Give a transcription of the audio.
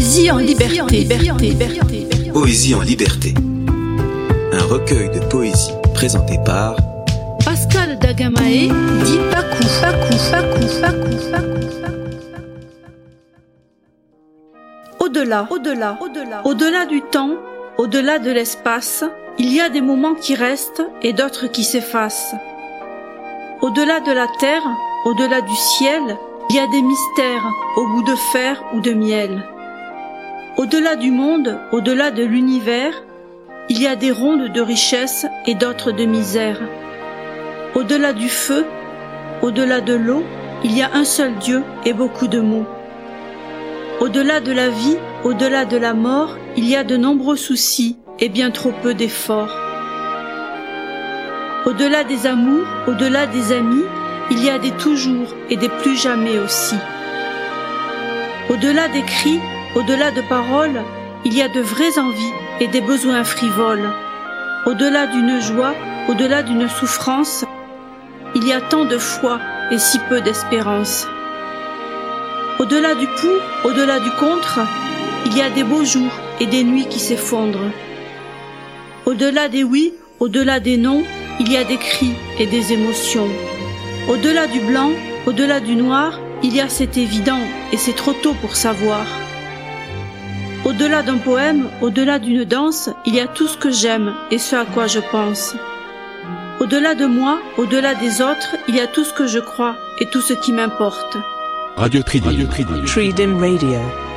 Poésie en liberté. Poésie en liberté. Un recueil de poésie présenté par Pascal Dagamae dit Pakou, Pakou, Pakou, Pakou, Pakou. Au-delà, au-delà, au-delà, au-delà du temps, au-delà de l'espace, il y a des moments qui restent et d'autres qui s'effacent. Au-delà de la terre, au-delà du ciel, il y a des mystères au goût de fer ou de miel. Au-delà du monde, au-delà de l'univers, il y a des rondes de richesse et d'autres de misère. Au-delà du feu, au-delà de l'eau, il y a un seul Dieu et beaucoup de mots. Au-delà de la vie, au-delà de la mort, il y a de nombreux soucis et bien trop peu d'efforts. Au-delà des amours, au-delà des amis, il y a des toujours et des plus jamais aussi. Au-delà des cris, au-delà de paroles, il y a de vraies envies et des besoins frivoles. Au-delà d'une joie, au-delà d'une souffrance, il y a tant de foi et si peu d'espérance. Au-delà du pour, au-delà du contre, il y a des beaux jours et des nuits qui s'effondrent. Au-delà des oui, au-delà des non, il y a des cris et des émotions. Au-delà du blanc, au-delà du noir, il y a cet évident et c'est trop tôt pour savoir. Au-delà d'un poème, au-delà d'une danse, il y a tout ce que j'aime et ce à quoi je pense. Au-delà de moi, au-delà des autres, il y a tout ce que je crois et tout ce qui m'importe. Radio Tridim. Tridim Radio.